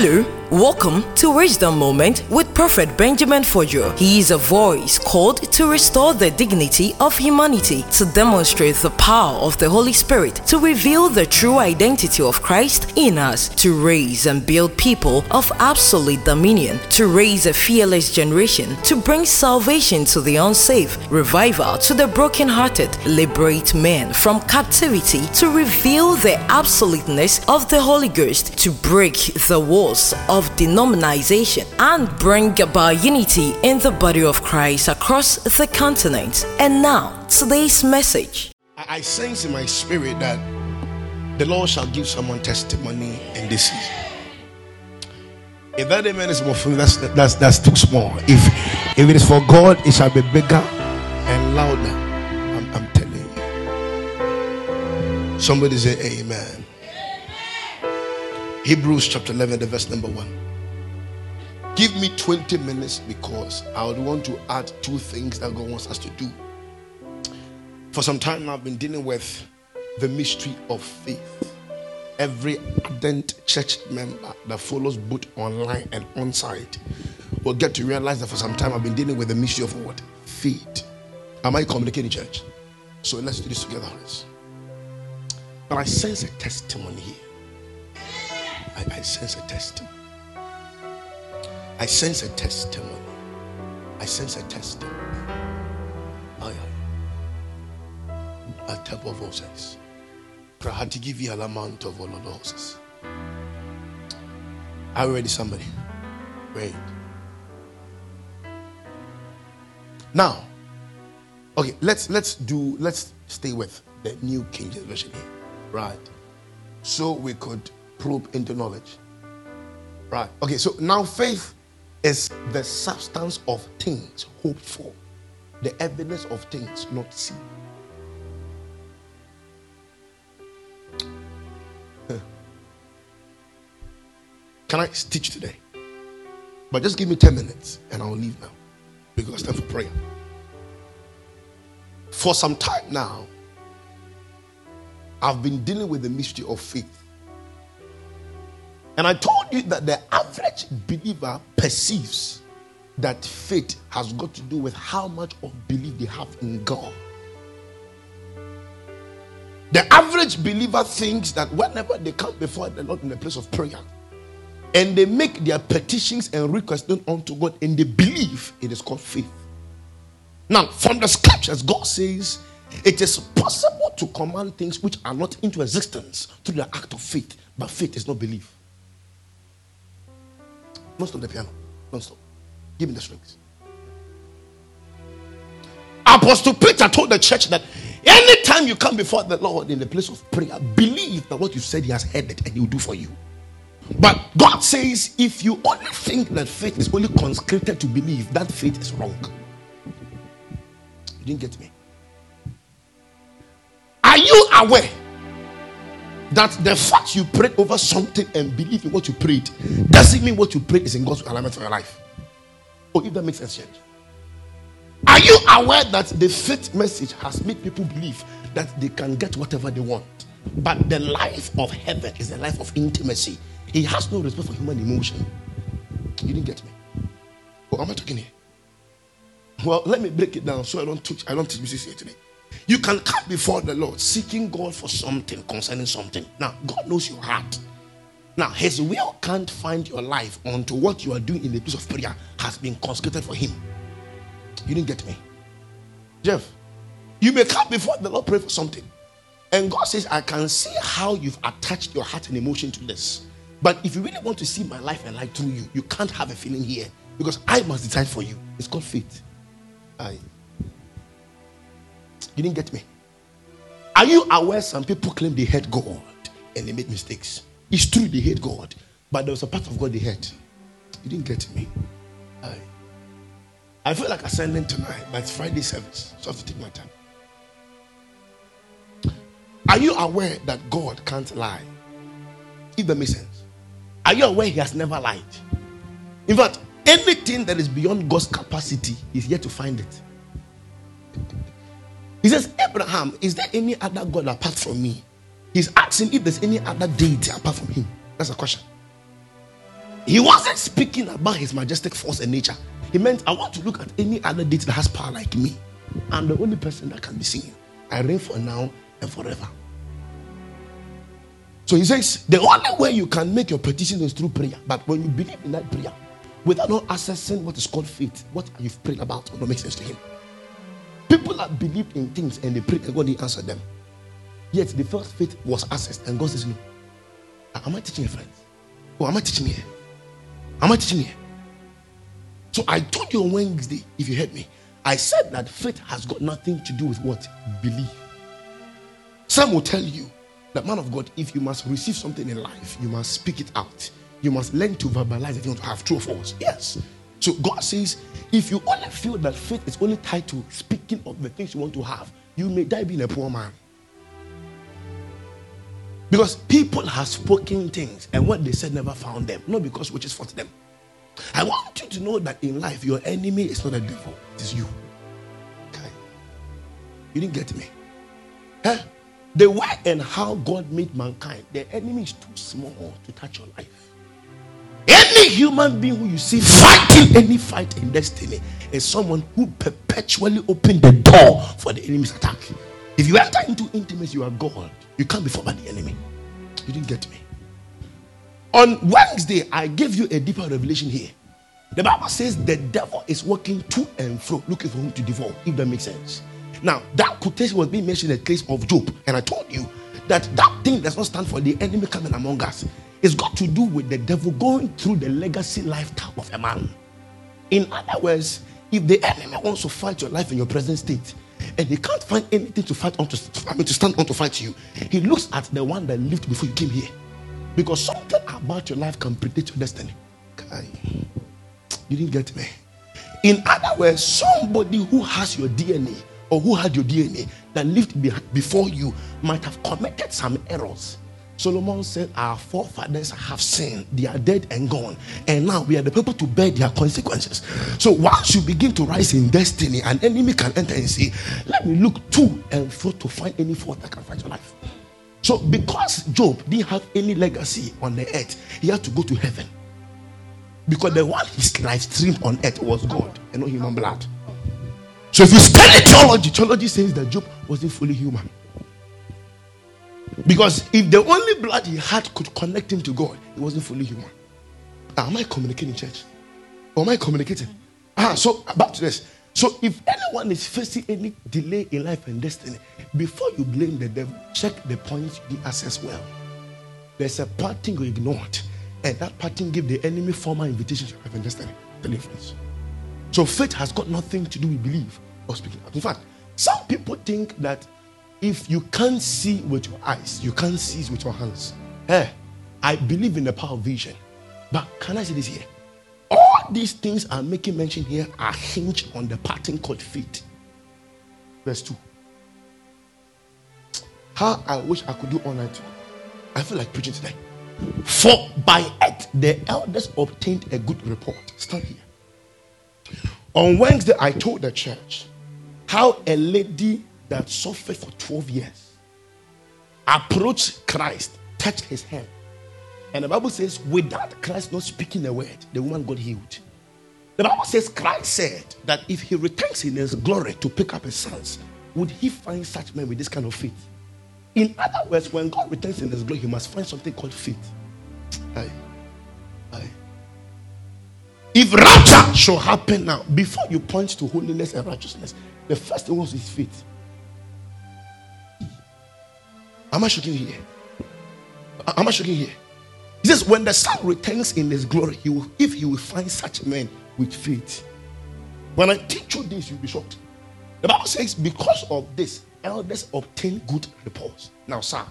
Hello, welcome to Wisdom Moment with Prophet Benjamin Fojo. He is a voice called to restore the dignity of humanity, to demonstrate the power of the Holy Spirit, to reveal the true identity of Christ in us, to raise and build people of absolute dominion, to raise a fearless generation, to bring salvation to the unsafe, revival to the brokenhearted, liberate men from captivity, to reveal the absoluteness of the Holy Ghost, to break the walls of denomination and bring about unity in the body of Christ across the continent. And now, today's message. I, I sense in my spirit that the Lord shall give someone testimony in this season. If that amen is more for me, that's that's that's too small. If if it is for God, it shall be bigger and louder. I'm, I'm telling you. Somebody say amen. Hebrews chapter 11, the verse number 1. Give me 20 minutes because I would want to add two things that God wants us to do. For some time I've been dealing with the mystery of faith. Every ardent church member that follows both online and on site will get to realize that for some time I've been dealing with the mystery of what? Faith. Am I communicating, church? So let's do this together. But I sense a testimony here. I, I sense a testimony. I sense a testimony. I sense a testimony. Oh yeah. A type of horses. I had to give you a amount of all the horses. Are you ready, somebody? Wait. Now, okay, let's let's do let's stay with the new King James Version here. Right. So we could probe into knowledge. Right. Okay, so now faith is the substance of things hoped for, the evidence of things not seen. Can I teach today? But just give me 10 minutes and I'll leave now because it's time for prayer. For some time now, I've been dealing with the mystery of faith. And I told you that the average believer perceives that faith has got to do with how much of belief they have in God. The average believer thinks that whenever they come before the Lord in a place of prayer and they make their petitions and requests unto God and they believe it is called faith. Now, from the scriptures, God says it is possible to command things which are not into existence through the act of faith, but faith is not belief. Don't stop the piano. Don't stop. Give me the strings. Apostle Peter told the church that anytime you come before the Lord in the place of prayer, believe that what you said He has heard it and He will do for you. But God says if you only think that faith is only conscripted to believe, that faith is wrong. You didn't get me. Are you aware that the fact you prayed over something and believe in what you prayed doesn't mean what you prayed is in God's alignment for your life. Or oh, if that makes sense. Are you aware that the faith message has made people believe that they can get whatever they want? But the life of heaven is the life of intimacy. He has no respect for human emotion. You didn't get me. What am I talking here? Well, let me break it down so I don't teach. I don't teach here today. You can come before the Lord seeking God for something concerning something. Now, God knows your heart. Now, His will can't find your life until what you are doing in the place of prayer has been consecrated for Him. You didn't get me. Jeff, you may come before the Lord pray for something. And God says, I can see how you've attached your heart and emotion to this. But if you really want to see my life and life through you, you can't have a feeling here because I must decide for you. It's called faith. I. You didn't get me. Are you aware some people claim they hate God and they make mistakes? It's true they hate God, but there was a part of God they hate. You didn't get me. I, I feel like ascending tonight, but it's Friday service, so I have to take my time. Are you aware that God can't lie? If that makes sense. Are you aware He has never lied? In fact, anything that is beyond God's capacity is yet to find it. He says, Abraham, is there any other God apart from me? He's asking if there's any other deity apart from him. That's a question. He wasn't speaking about his majestic force and nature. He meant, I want to look at any other deity that has power like me. I'm the only person that can be seen. I reign for now and forever. So he says, the only way you can make your petition is through prayer. But when you believe in that prayer, without not assessing what is called faith, what you've prayed about will not make sense to him. People that believe in things and they pray and God didn't answer them. Yet the first faith was assessed and God says, No. Am I teaching your friends? Oh, am I teaching here? Am I teaching here? So I told you on Wednesday, if you heard me, I said that faith has got nothing to do with what? Belief. Some will tell you that, man of God, if you must receive something in life, you must speak it out. You must learn to verbalize if you want to have true or false. Yes. So God says, if you only feel that faith is only tied to speaking of the things you want to have, you may die being a poor man. Because people have spoken things and what they said never found them, not because is for them. I want you to know that in life, your enemy is not a devil, it is you. Okay? You didn't get me. Huh? The way and how God made mankind, the enemy is too small to touch your life. Any human being who you see fighting any fight in destiny is someone who perpetually opened the door for the enemy's attack. If you enter into intimacy, you are God. You can't be fought by the enemy. You didn't get me. On Wednesday, I gave you a deeper revelation here. The Bible says the devil is walking to and fro, looking for whom to devour, if that makes sense. Now, that quotation was being mentioned in the case of Job, and I told you that that thing does not stand for the enemy coming among us. It's got to do with the devil going through the legacy lifetime of a man. In other words, if the enemy wants to fight your life in your present state, and he can't find anything to fight on to, I mean, to stand on to fight you. He looks at the one that lived before you came here. Because something about your life can predict your destiny. You didn't get me. In other words, somebody who has your DNA or who had your DNA that lived before you might have committed some errors Solomon said, Our forefathers have sinned, they are dead and gone, and now we are the people to bear their consequences. So once you begin to rise in destiny, an enemy can enter and say, Let me look to and fro to find any fault that can fight your life. So because Job didn't have any legacy on the earth, he had to go to heaven. Because the one his life streamed on earth was God and not human blood. So if you study theology, theology says that Job wasn't fully human. Because if the only blood he had could connect him to God, he wasn't fully human. am I communicating, church? Or am I communicating? Ah, so back to this. So if anyone is facing any delay in life and destiny, before you blame the devil, check the points you assess well. There's a parting you ignored, and that parting give the enemy formal invitation to life and destiny. The difference. So faith has got nothing to do with belief or speaking In fact, some people think that if you can't see with your eyes, you can't see with your hands. Hey, eh, I believe in the power of vision. But can I say this here? All these things I'm making mention here are hinged on the pattern called faith. Verse 2. How I wish I could do all night. I feel like preaching today. For by it the elders obtained a good report. Stand here. On Wednesday, I told the church how a lady that suffered for 12 years approached Christ, touched his hand. And the Bible says, without Christ not speaking a word, the woman got healed. The Bible says, Christ said that if he returns in his glory to pick up his sons, would he find such men with this kind of faith? In other words, when God returns in his glory, he must find something called faith. Aye. Aye. If rapture shall happen now, before you point to holiness and righteousness, the first thing was his faith. Am I shocking here? Am I shocking here? He says, when the Son returns in his glory, he will, if he will find such men with faith. When I teach you this, you'll be shocked. The Bible says, because of this, elders obtain good reports. Now, sir,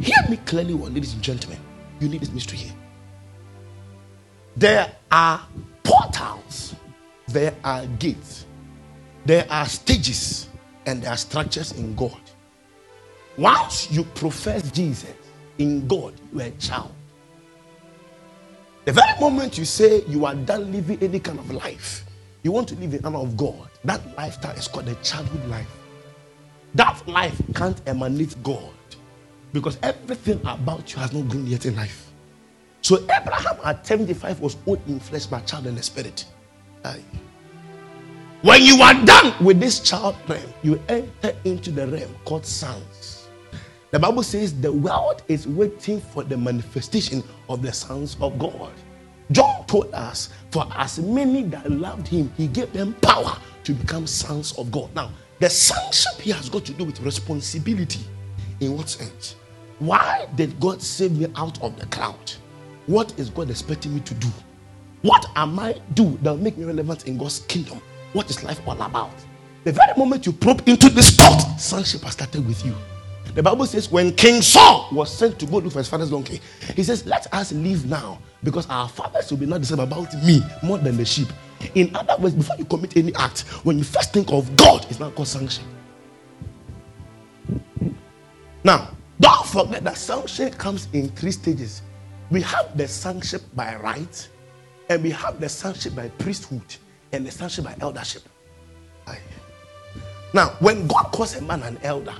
hear me clearly, well, ladies and gentlemen. You need this mystery here. There are portals, there are gates, there are stages, and there are structures in God. Once you profess Jesus in God, you are a child. The very moment you say you are done living any kind of life, you want to live in honor of God, that lifestyle is called the childhood life. That life can't emanate God because everything about you has not grown yet in life. So Abraham at 75 was old in flesh, but child in the spirit. Aye. When you are done with this child realm, you enter into the realm called sons. The Bible says the world is waiting for the manifestation of the sons of God. John told us, For as many that loved him, he gave them power to become sons of God. Now, the sonship here has got to do with responsibility. In what sense? Why did God save me out of the cloud? What is God expecting me to do? What am I do that will make me relevant in God's kingdom? What is life all about? The very moment you probe into this thought, sonship has started with you. The Bible says when King Saul was sent to go look for his father's donkey, he says, Let us leave now because our fathers will be not same about me more than the sheep. In other words, before you commit any act, when you first think of God, it's not called sonship. Now, don't forget that sonship comes in three stages. We have the sonship by right, and we have the sonship by priesthood, and the sonship by eldership. Now, when God calls a man an elder,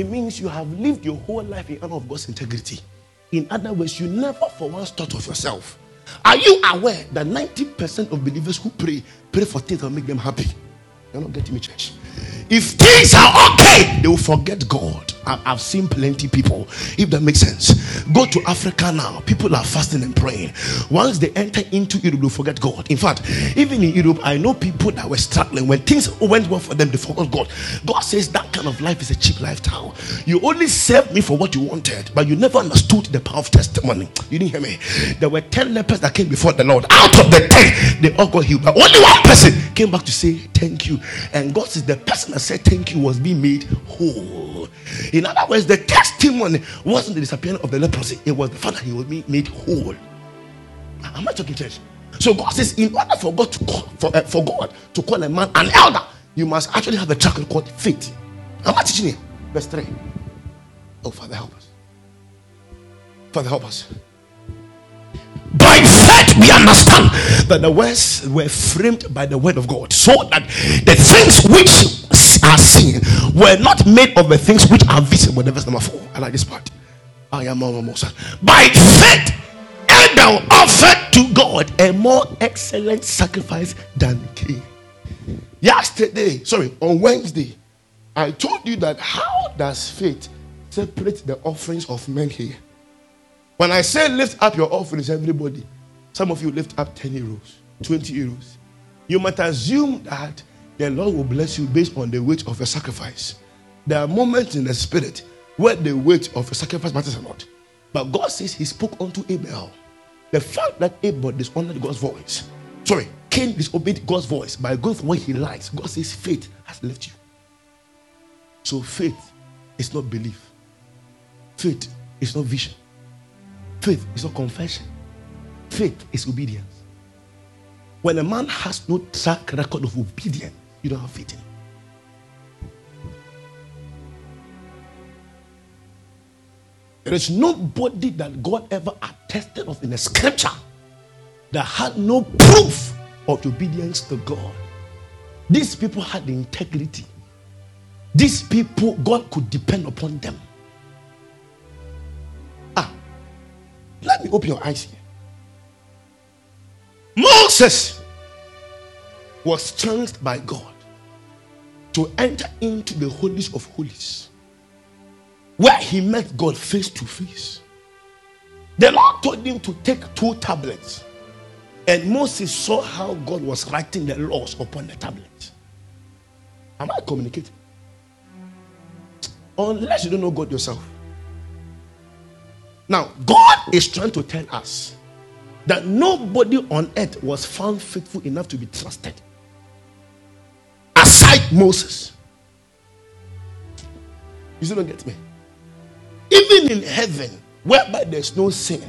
it means you have lived your whole life in honor of God's integrity. In other words, you never for once thought of yourself. Are you aware that 90% of believers who pray pray for things that make them happy? You're not getting me, church. If things are okay, they will forget God. I've seen plenty people, if that makes sense. Go to Africa now. People are fasting and praying. Once they enter into Europe, they forget God. In fact, even in Europe, I know people that were struggling when things went well for them, they forgot God. God says that kind of life is a cheap lifestyle. You only served me for what you wanted, but you never understood the power of testimony. You didn't hear me. There were 10 lepers that came before the Lord. Out of the 10, they all got healed. But only one person came back to say thank you. And God says the person that said thank you was being made whole. In other words, the testimony wasn't the disappearance of the leprosy, it was the fact that he was made whole. Am I talking church? So God says, in order for God to call for, uh, for God to call a man an elder, you must actually have a track record faith. Am I teaching you? Verse 3. Oh, Father, help us. Father, help us. By faith, we understand that the words were framed by the word of God, so that the things which are seen were not made of the things which are visible. The verse number four. I like this part. I am almost by faith. Abel offered to God a more excellent sacrifice than Cain. Yesterday, sorry, on Wednesday, I told you that how does faith separate the offerings of men here? When I say lift up your offerings, everybody, some of you lift up 10 euros, 20 euros. You might assume that the Lord will bless you based on the weight of a sacrifice. There are moments in the spirit where the weight of a sacrifice matters a lot. But God says He spoke unto Abel. The fact that Abel dishonored God's voice, sorry, Cain disobeyed God's voice by going for what he likes, God says faith has left you. So faith is not belief, faith is not vision, faith is not confession, faith is obedience. When a man has no track record of obedience, you don't have faith in him. There is nobody that God ever attested of in the scripture that had no proof of obedience to God. These people had integrity. These people, God could depend upon them. Ah, let me open your eyes here. Moses was chanced by God to enter into the holies of holies where he met God face to face. The Lord told him to take two tablets, and Moses saw how God was writing the laws upon the tablets. Am I communicating? Unless you don't know God yourself. Now, God is trying to tell us that nobody on earth was found faithful enough to be trusted aside Moses. You still don't get me? Even in heaven, whereby there's no sin,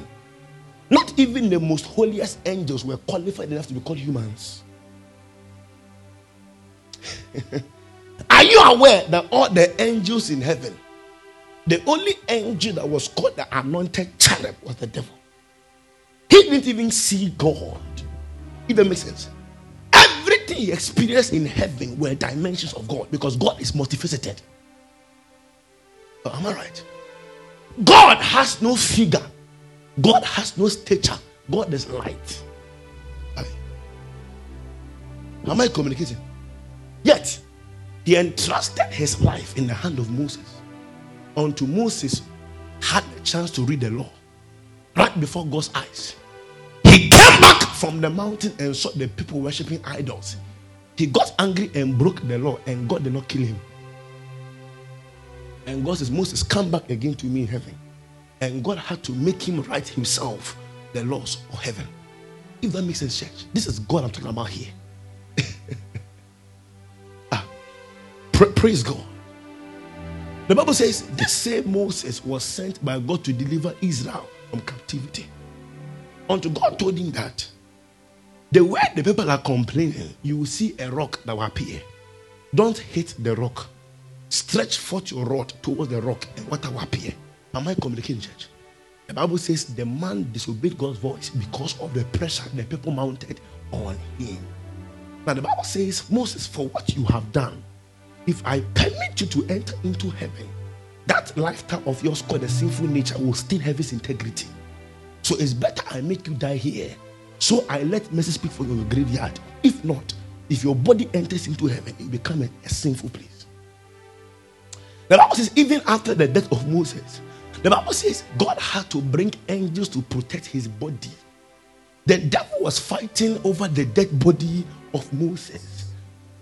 not even the most holiest angels were qualified enough to be called humans. Are you aware that all the angels in heaven, the only angel that was called the anointed cherub was the devil? He didn't even see God. That makes sense. Everything he experienced in heaven were dimensions of God because God is multifaceted. Oh, am I right? God has no figure. God has no stature. God is light. Am I communicating? Yet, he entrusted his life in the hand of Moses. Unto Moses had a chance to read the law right before God's eyes. From the mountain and saw the people worshiping idols. He got angry and broke the law, and God did not kill him. And God says, Moses, come back again to me in heaven. And God had to make him write himself the laws of heaven. If that makes sense, church, this is God I'm talking about here. ah, pra- praise God. The Bible says the same Moses was sent by God to deliver Israel from captivity. Until God told him that the way the people are complaining, you will see a rock that will appear. Don't hit the rock. Stretch forth your rod towards the rock and water will appear. Am I communicating, church? The Bible says the man disobeyed God's voice because of the pressure the people mounted on him. Now, the Bible says, Moses, for what you have done, if I permit you to enter into heaven, that lifestyle of yours called the sinful nature will still have its integrity. So it's better I make you die here. So I let mercy speak for your graveyard. If not, if your body enters into heaven, it will become a, a sinful place. The Bible says, even after the death of Moses, the Bible says God had to bring angels to protect his body. The devil was fighting over the dead body of Moses.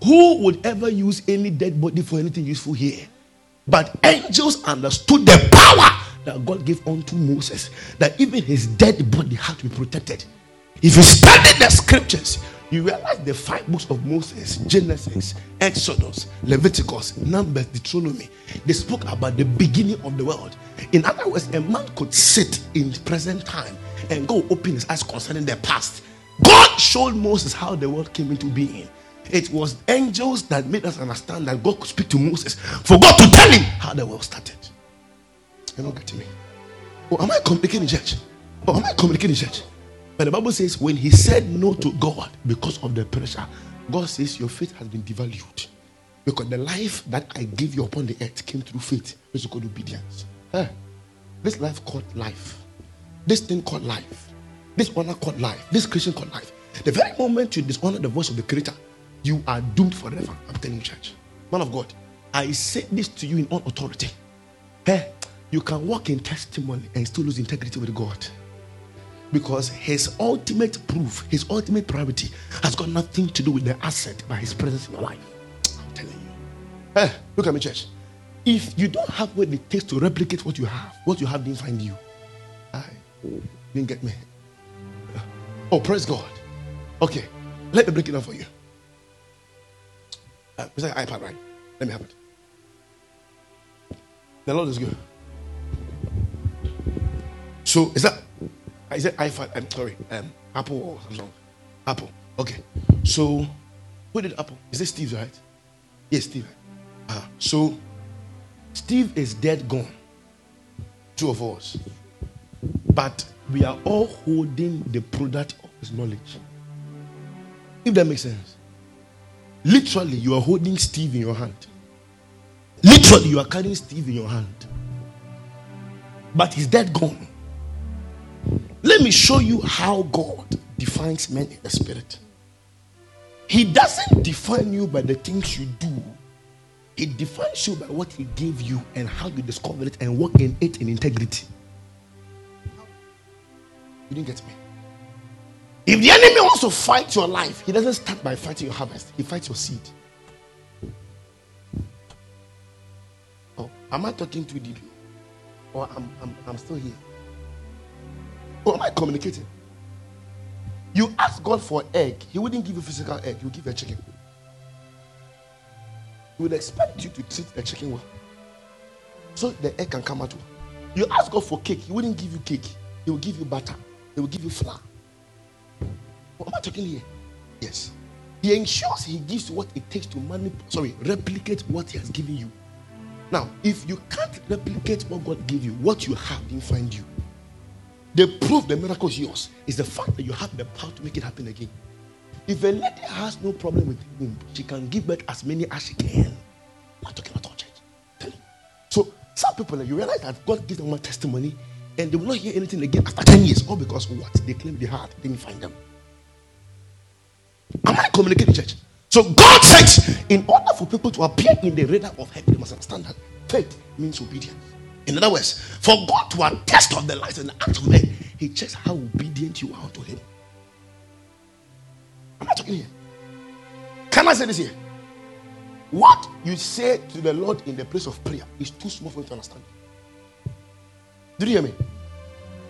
Who would ever use any dead body for anything useful here? But angels understood the power that God gave unto Moses, that even his dead body had to be protected. If you study the scriptures, you realize the five books of Moses Genesis, Exodus, Leviticus, Numbers, Deuteronomy they spoke about the beginning of the world. In other words, a man could sit in present time and go open his eyes concerning the past. God showed Moses how the world came into being. It was angels that made us understand that God could speak to Moses for God to tell him how the world started. You're not getting me. Oh, am I communicating church? Oh, am I communicating church? But the Bible says when he said no to God because of the pressure, God says your faith has been devalued. Because the life that I gave you upon the earth came through faith, which is called obedience. Hey, this life called life. This thing called life. This honor called life. This Christian called life. The very moment you dishonor the voice of the Creator, you are doomed forever. I'm telling you, church. Man of God, I say this to you in all authority. Hey, you can walk in testimony and still lose integrity with God because his ultimate proof, his ultimate priority has got nothing to do with the asset by his presence in your life. I'm telling you. Hey, look at me, church. If you don't have what it takes to replicate what you have, what you have didn't find you. I didn't get me. Oh, praise God. Okay, let me break it down for you. Uh, it's like iPad, right? Let me have it. The Lord is good. So is that is said iPhone? I'm sorry, um, Apple or Samsung? Apple. Okay. So who did Apple? Is this Steve, right? Yes, Steve. Ah, so Steve is dead gone. Two of us. But we are all holding the product of his knowledge. If that makes sense. Literally, you are holding Steve in your hand. Literally, you are carrying Steve in your hand. But he's dead gone. Let me show you how God defines men in the spirit. He doesn't define you by the things you do, He defines you by what He gave you and how you discover it and work in it in integrity. You didn't get me. If the enemy wants to fight your life, he doesn't start by fighting your harvest, he fights your seed. Oh, am I talking too deep? Or I'm, I'm, I'm still here? Oh, am I communicating? You ask God for egg, He wouldn't give you physical egg, He will give you a chicken. He would expect you to treat the chicken well. So the egg can come out well. You ask God for cake, He wouldn't give you cake, He will give you butter, He will give you flour. What am I talking here? Yes. He ensures He gives what it takes to manipulate, sorry, replicate what He has given you. Now, if you can't replicate what God gave you, what you have didn't find you. The proof the miracle is yours is the fact that you have the power to make it happen again. If a lady has no problem with him, she can give birth as many as she can. I'm talking about church. Tell you. So some people, you realize that God gives them one testimony and they will not hear anything again after 10 years. All because what they claim they had didn't find them. Am I communicating, church? So God says, in order for people to appear in the radar of heaven, they must understand that faith means obedience. In other words, for God to attest of the lives and the acts of men, He checks how obedient you are to Him. Am I talking here? Can I say this here? What you say to the Lord in the place of prayer is too small for you to understand. Did you hear me?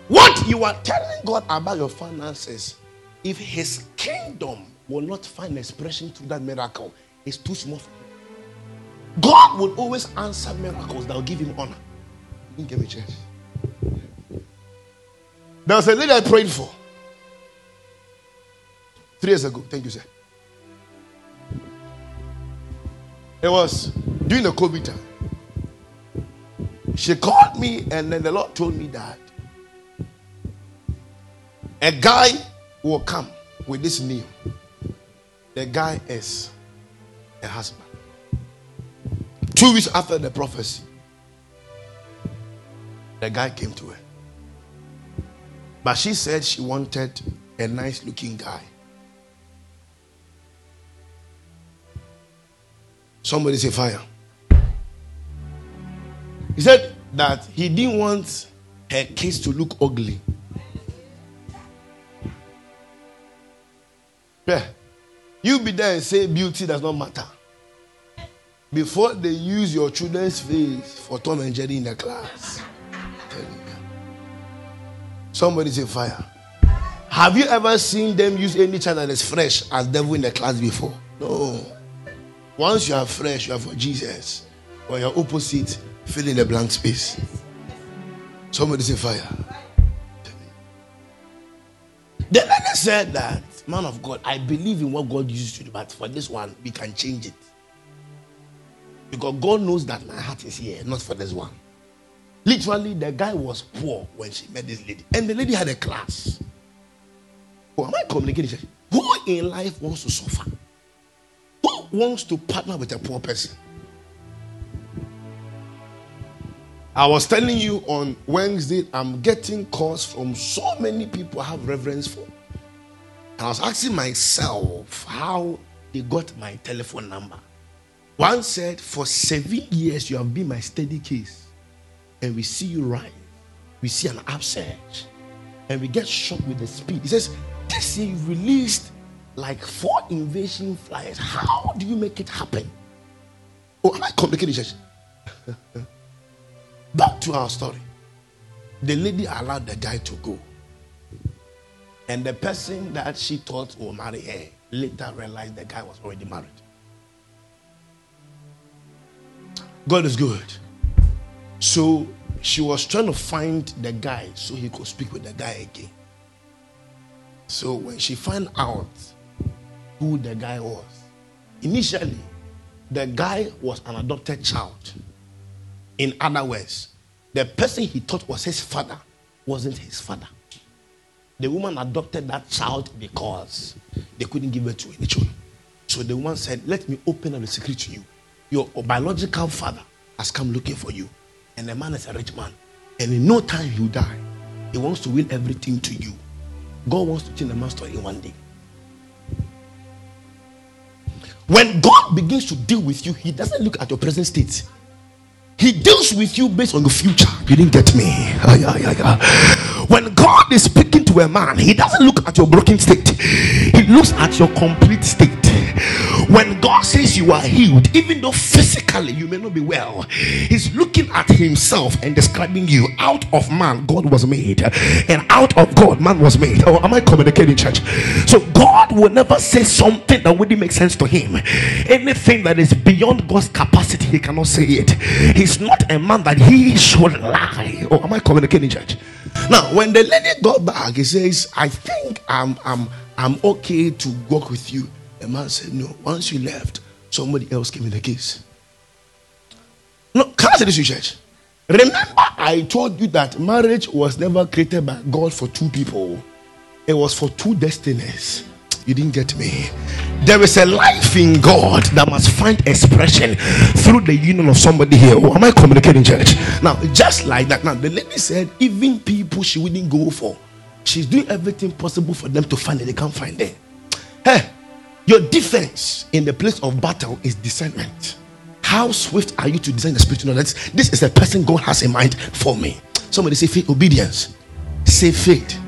What you are telling God about your finances, if His kingdom will not find expression through that miracle, is too small for you. God will always answer miracles that will give Him honor. Didn't get me, church. There was a lady I prayed for three years ago. Thank you, sir. It was during the COVID time. She called me, and then the Lord told me that a guy will come with this name. The guy is a husband. Two weeks after the prophecy, the guy came to her. But she said she wanted a nice looking guy. Somebody say fire. He said that he didn't want her kids to look ugly. Yeah. You be there and say beauty does not matter. Before they use your children's face for Tom and Jerry in the class. Somebody say fire. Have you ever seen them use any child that is fresh as devil in the class before? No. Once you are fresh, you are for Jesus. When you're opposite, fill in the blank space. Somebody say fire. The lady said that, man of God, I believe in what God used to do, but for this one, we can change it. Because God knows that my heart is here, not for this one. Literally, the guy was poor when she met this lady, and the lady had a class. Oh, am I communicating? Who in life wants to suffer? Who wants to partner with a poor person? I was telling you on Wednesday, I'm getting calls from so many people I have reverence for. And I was asking myself how they got my telephone number. One said, For seven years, you have been my steady case. And we see you rise. We see an upsurge. And we get shocked with the speed. He says, This you released like four invasion flyers. How do you make it happen? Oh, am I complicated, church? Back to our story. The lady allowed the guy to go. And the person that she thought will marry her later realized the guy was already married. God is good. So she was trying to find the guy so he could speak with the guy again. So when she found out who the guy was. Initially, the guy was an adopted child. In other words, the person he thought was his father wasn't his father. The woman adopted that child because they couldn't give it to any children. So the woman said, Let me open up the secret to you. Your biological father has come looking for you. And the man is a rich man. And in no time he'll die. He wants to will everything to you. God wants to change the man's story in one day. When God begins to deal with you, He doesn't look at your present state. He deals with you based on your future. You didn't get me. When God is speaking to a man, He doesn't look at your broken state, He looks at your complete state. When God says you are healed, even though physically you may not be well, He's looking at Himself and describing you. Out of man, God was made, and out of God, man was made. Oh, am I communicating, church? So God will never say something that wouldn't make sense to Him. Anything that is beyond God's capacity, He cannot say it. He's not a man that He should lie. Oh, am I communicating, church? Now, when the lady got back, he says, I think I'm I'm I'm okay to work with you. The man said, No. Once you left, somebody else came in the case. No, can I say this to church? Remember, I told you that marriage was never created by God for two people, it was for two destinies. You didn't get me. There is a life in God that must find expression through the union of somebody here. Am I communicating, church? Now, just like that. Now, the lady said, even people she wouldn't go for, she's doing everything possible for them to find it. They can't find it. Hey, your defense in the place of battle is discernment. How swift are you to discern the spiritual knowledge? This is a person God has in mind for me. Somebody say faith, obedience. Say faith.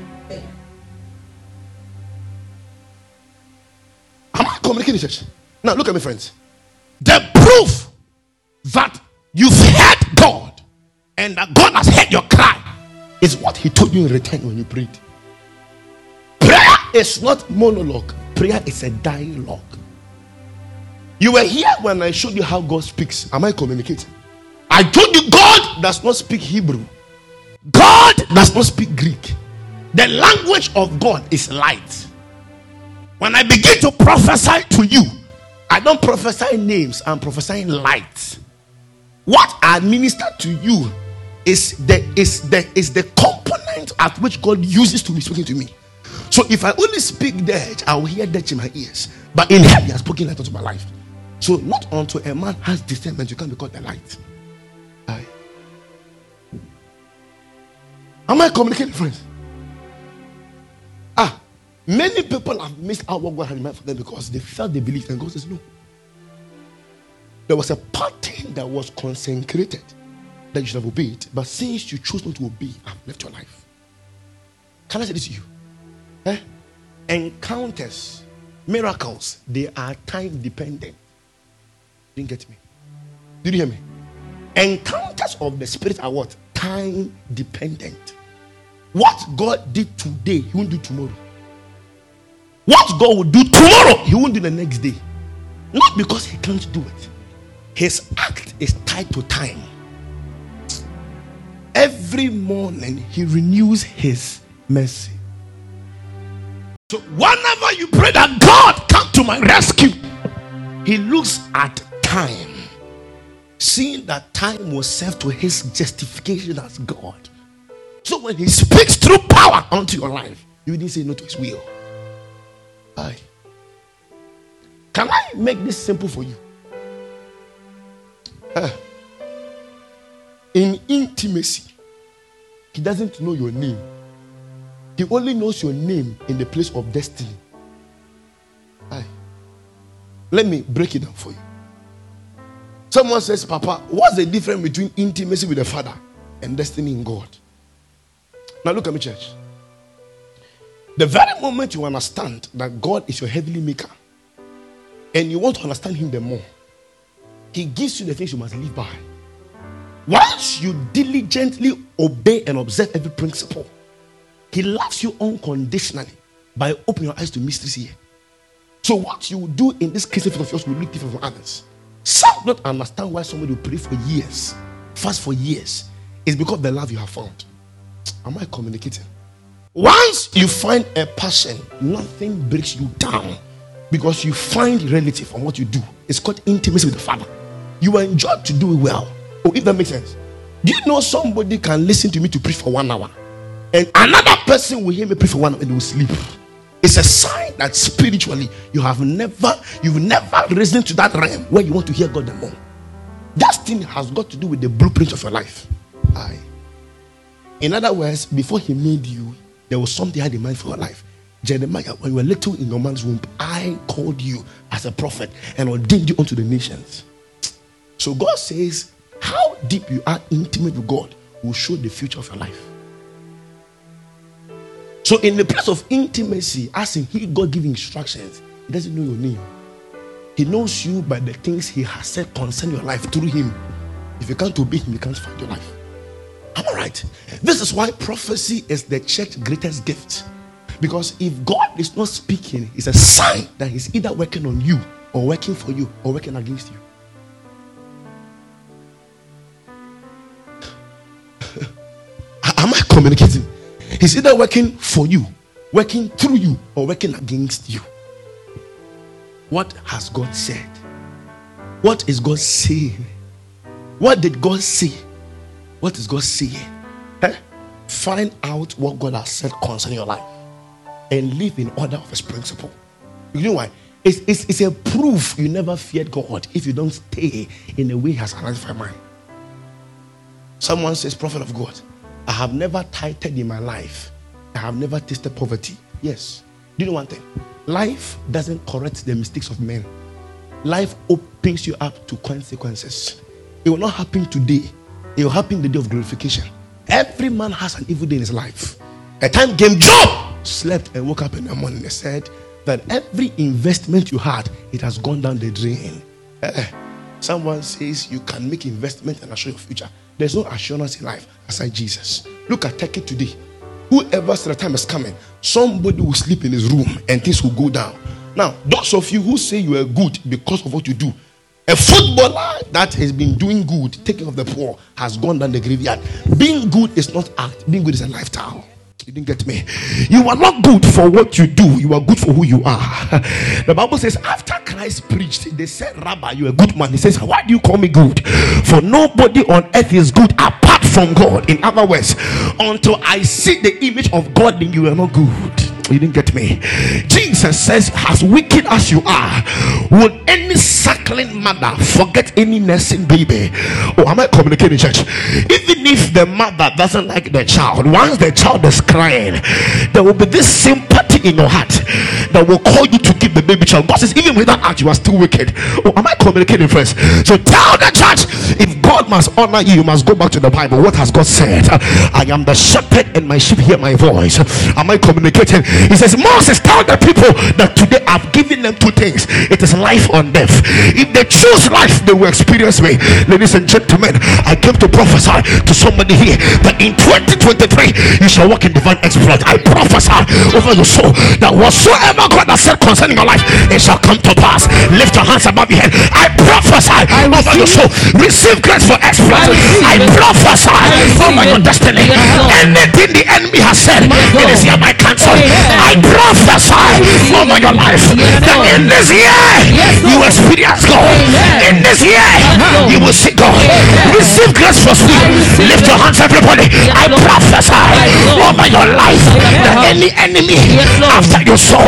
Am I communicating, church? Now look at me, friends. The proof that you've heard God and that God has heard your cry is what He told you in return when you prayed. Prayer is not monologue, prayer is a dialogue. You were here when I showed you how God speaks. Am I communicating? I told you God does not speak Hebrew. God does not speak Greek. The language of God is light. When I begin to prophesy to you, I don't prophesy names, I'm prophesying light. What I minister to you is the is the is the component at which God uses to be speaking to me. So if I only speak that, I will hear that in my ears. But in him, he has spoken light into my life. So not until a man has discernment, you can't be called the light. Aye. Am I communicating, friends? Ah, many people have missed out what God had in mind for them because they felt they believed, and God says no. There was a pattern that was consecrated that you should have obeyed, but since you chose not to obey, I've left your life. Can I say this to you? Eh? Encounters, miracles, they are time dependent. Didn't get me. Did you hear me? Encounters of the spirit are what? Time dependent. What God did today, He won't do tomorrow. What God will do tomorrow, He won't do the next day. Not because He can't do it. His act is tied to time. Every morning He renews His mercy. So whenever you pray that God come to my rescue, He looks at time, seeing that time will serve to his justification as God. So when he speaks through power onto your life, you didn't say no to his will. Aye. Can I make this simple for you? Uh, in intimacy, he doesn't know your name. He only knows your name in the place of destiny. Aye. Let me break it down for you. Someone says, Papa, what's the difference between intimacy with the Father and destiny in God? Now look at me, church. The very moment you understand that God is your heavenly maker and you want to understand Him the more, He gives you the things you must live by. Once you diligently obey and observe every principle, He loves you unconditionally by opening your eyes to mysteries here. So, what you do in this case of yours will look different from others. Some don't understand why somebody will pray for years, fast for years. It's because the love you have found. Am I communicating? Once you find a passion, nothing breaks you down because you find relative on what you do. It's called intimacy with the Father. You enjoy to do it well. Oh, if that makes sense. Do you know somebody can listen to me to preach for one hour, and another person will hear me pray for one and will sleep? It's a sign that spiritually you have never, you've never risen to that realm where you want to hear God the more. That thing has got to do with the blueprint of your life. Aye. In other words, before He made you, there was something He had in mind for your life. Jeremiah, when you were little in your mom's womb, I called you as a prophet and ordained you unto the nations. So God says, how deep you are intimate with God will show the future of your life. So, in the place of intimacy, as in He God giving instructions, He doesn't know your name. He knows you by the things He has said concern your life through Him. If you can't obey Him, you can't find your life. Am I right? This is why prophecy is the church's greatest gift. Because if God is not speaking, it's a sign that He's either working on you, or working for you, or working against you. Am I communicating? He's either working for you, working through you, or working against you. What has God said? What is God saying? What did God say? What is God saying? Find out what God has said concerning your life and live in order of His principle. You know why? It's, it's, it's a proof you never feared God if you don't stay in the way He has identified mine. Someone says, Prophet of God, I have never tithed in my life. I have never tasted poverty. Yes. Do you know one thing? Life doesn't correct the mistakes of men. Life opens you up to consequences. It will not happen today. It will happen the day of glorification. Every man has an evil day in his life. A time came, Job slept and woke up in the morning and said that every investment you had, it has gone down the drain. Uh, someone says you can make investment and assure your future. There's no assurance in life aside Jesus. Look at Turkey today. Whoever said the time is coming, somebody will sleep in his room and things will go down. Now, those of you who say you are good because of what you do, a footballer that has been doing good, taking of the poor, has gone down the graveyard. Being good is not act, being good is a lifestyle. You didn't get me. You are not good for what you do, you are good for who you are. the Bible says, after Christ preached, they said, Rabbi, you're a good man. He says, Why do you call me good? For nobody on earth is good apart from God. In other words, until I see the image of God in you, are not good. You didn't get me. Jesus says, As wicked as you are, would any suckling mother forget any nursing baby? Oh, am I communicating, church? Even if the mother doesn't like the child, once the child is crying, there will be this sympathy in your heart that will call you to give the baby child. God says, Even with that you are still wicked. Oh, am I communicating, friends? So tell the church, if God must honor you, you must go back to the Bible. What has God said? I am the shepherd, and my sheep hear my voice. Am I communicating? He says, Moses, tell the people that today I've given them two things it is life or death. If they choose life, they will experience me. Ladies and gentlemen, I came to prophesy to somebody here that in 2023 you shall walk in divine exploit. I prophesy over your soul that whatsoever God has said concerning your life, it shall come to pass. Lift your hands above your head. I prophesy I over your soul. Receive grace for exploit. I, I prophesy over your destiny. Anything the enemy has said, it is here. hereby cancelled. I prophesy over your life that in this year you will experience God. In this year you will see God. Receive grace for sleep. Lift your hands, everybody. I prophesy over your life that any enemy after your soul,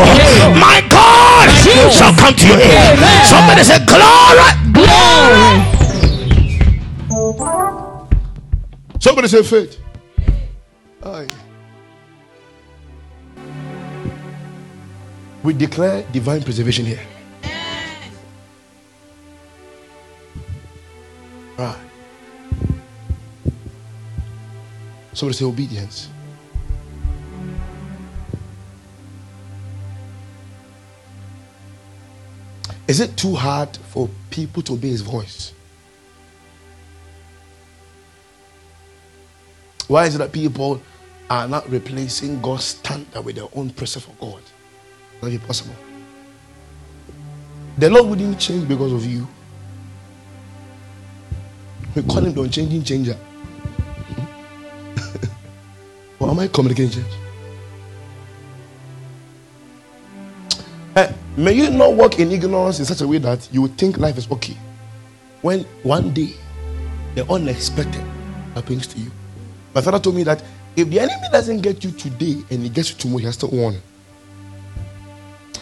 my God, shall come to your aid. Somebody say, Glory, glory. Somebody say, faith. Aye. We declare divine preservation here. Right. Somebody say obedience. Is it too hard for people to obey his voice? Why is it that people are not replacing God's standard with their own pressure for God? Not be possible. The Lord wouldn't change because of you. We call him the unchanging changer. or am I communicating? Hey, may you not walk in ignorance in such a way that you think life is okay. When one day the unexpected happens to you. My father told me that if the enemy doesn't get you today and he gets you tomorrow, he has to won.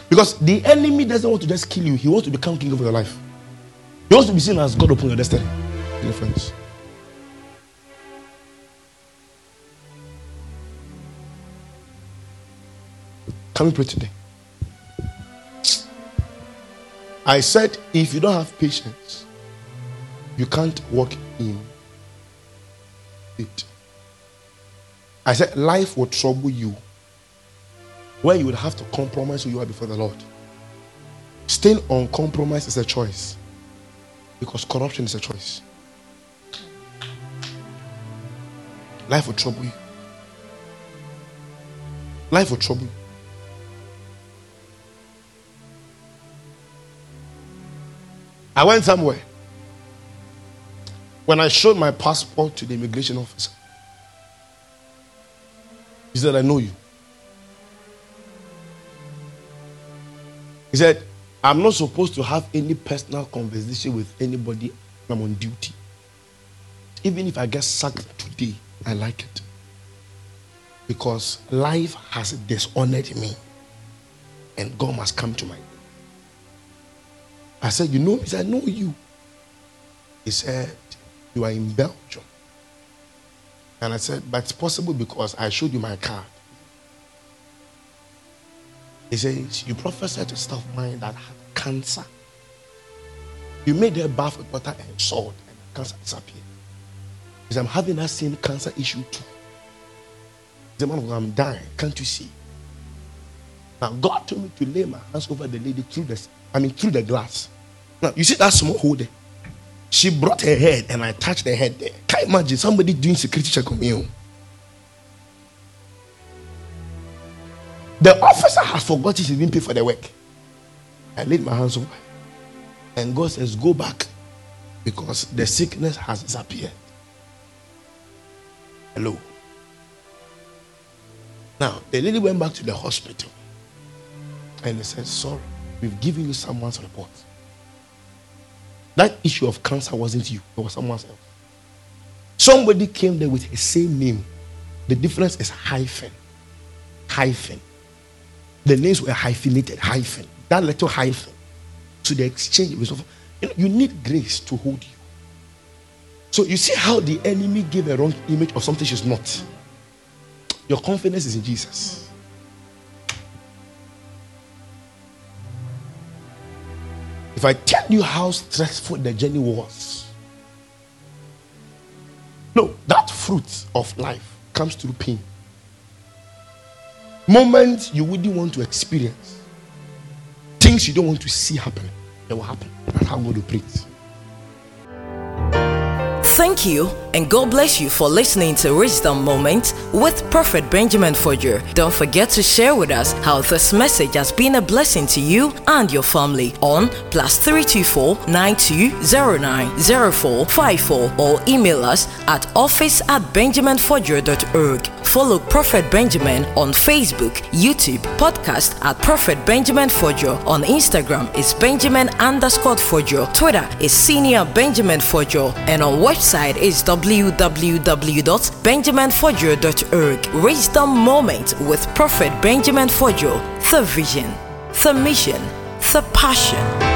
Because the enemy doesn't want to just kill you, he wants to become king of your life. He wants to be seen as God upon your destiny. Dear friends. Can we pray today? I said, if you don't have patience, you can't walk in it. I said, life will trouble you where you would have to compromise who you are before the Lord. Staying uncompromised is a choice because corruption is a choice. Life will trouble you. Life will trouble you. I went somewhere. When I showed my passport to the immigration officer, he said, I know you. He said, I'm not supposed to have any personal conversation with anybody I'm on duty. Even if I get sacked today, I like it. Because life has dishonored me. And God must come to my I said, You know me? He said, I know you. He said, You are in Belgium. And I said, But it's possible because I showed you my card. He says, You prophesied to stuff mine that had cancer. You made her bath with water and salt, and cancer disappeared. He said, I'm having that same cancer issue too. The man, I'm dying. Can't you see? Now, God told me to lay my hands over the lady through the, I mean, through the glass. Now, you see that small hole there? She brought her head and I touched her head there. Can you imagine somebody doing security check on me? Oh? The officer has forgotten he didn't pay for the work. I laid my hands over. And God says, Go back because the sickness has disappeared. Hello. Now, the lady went back to the hospital and they said, Sorry, we've given you someone's report. That issue of cancer wasn't you, it was someone else. Somebody came there with the same name. The difference is hyphen. Hyphen. The names were hyphenated, hyphen. That little hyphen. So the exchange was of, you, know, you need grace to hold you. So you see how the enemy gave a wrong image of something she's not. Your confidence is in Jesus. If I tell you how stressful the journey was, no, that fruit of life comes through pain. Moments you wouldn't want to experience, things you don't want to see happen, they will happen. That's how God pray. Thank you, and God bless you for listening to Wisdom Moment with Prophet Benjamin Fodger. Don't forget to share with us how this message has been a blessing to you and your family on plus 324 9209 or email us at office at benjaminfodger.org. Follow Prophet Benjamin on Facebook, YouTube, podcast at Prophet Benjamin Fodger. On Instagram is Benjamin underscore Fodger. Twitter is Senior Benjamin Fodger. And on website is www.benjaminfodger.org. Wisdom Moment with Prophet Benjamin Fodger. The vision, the mission, the passion.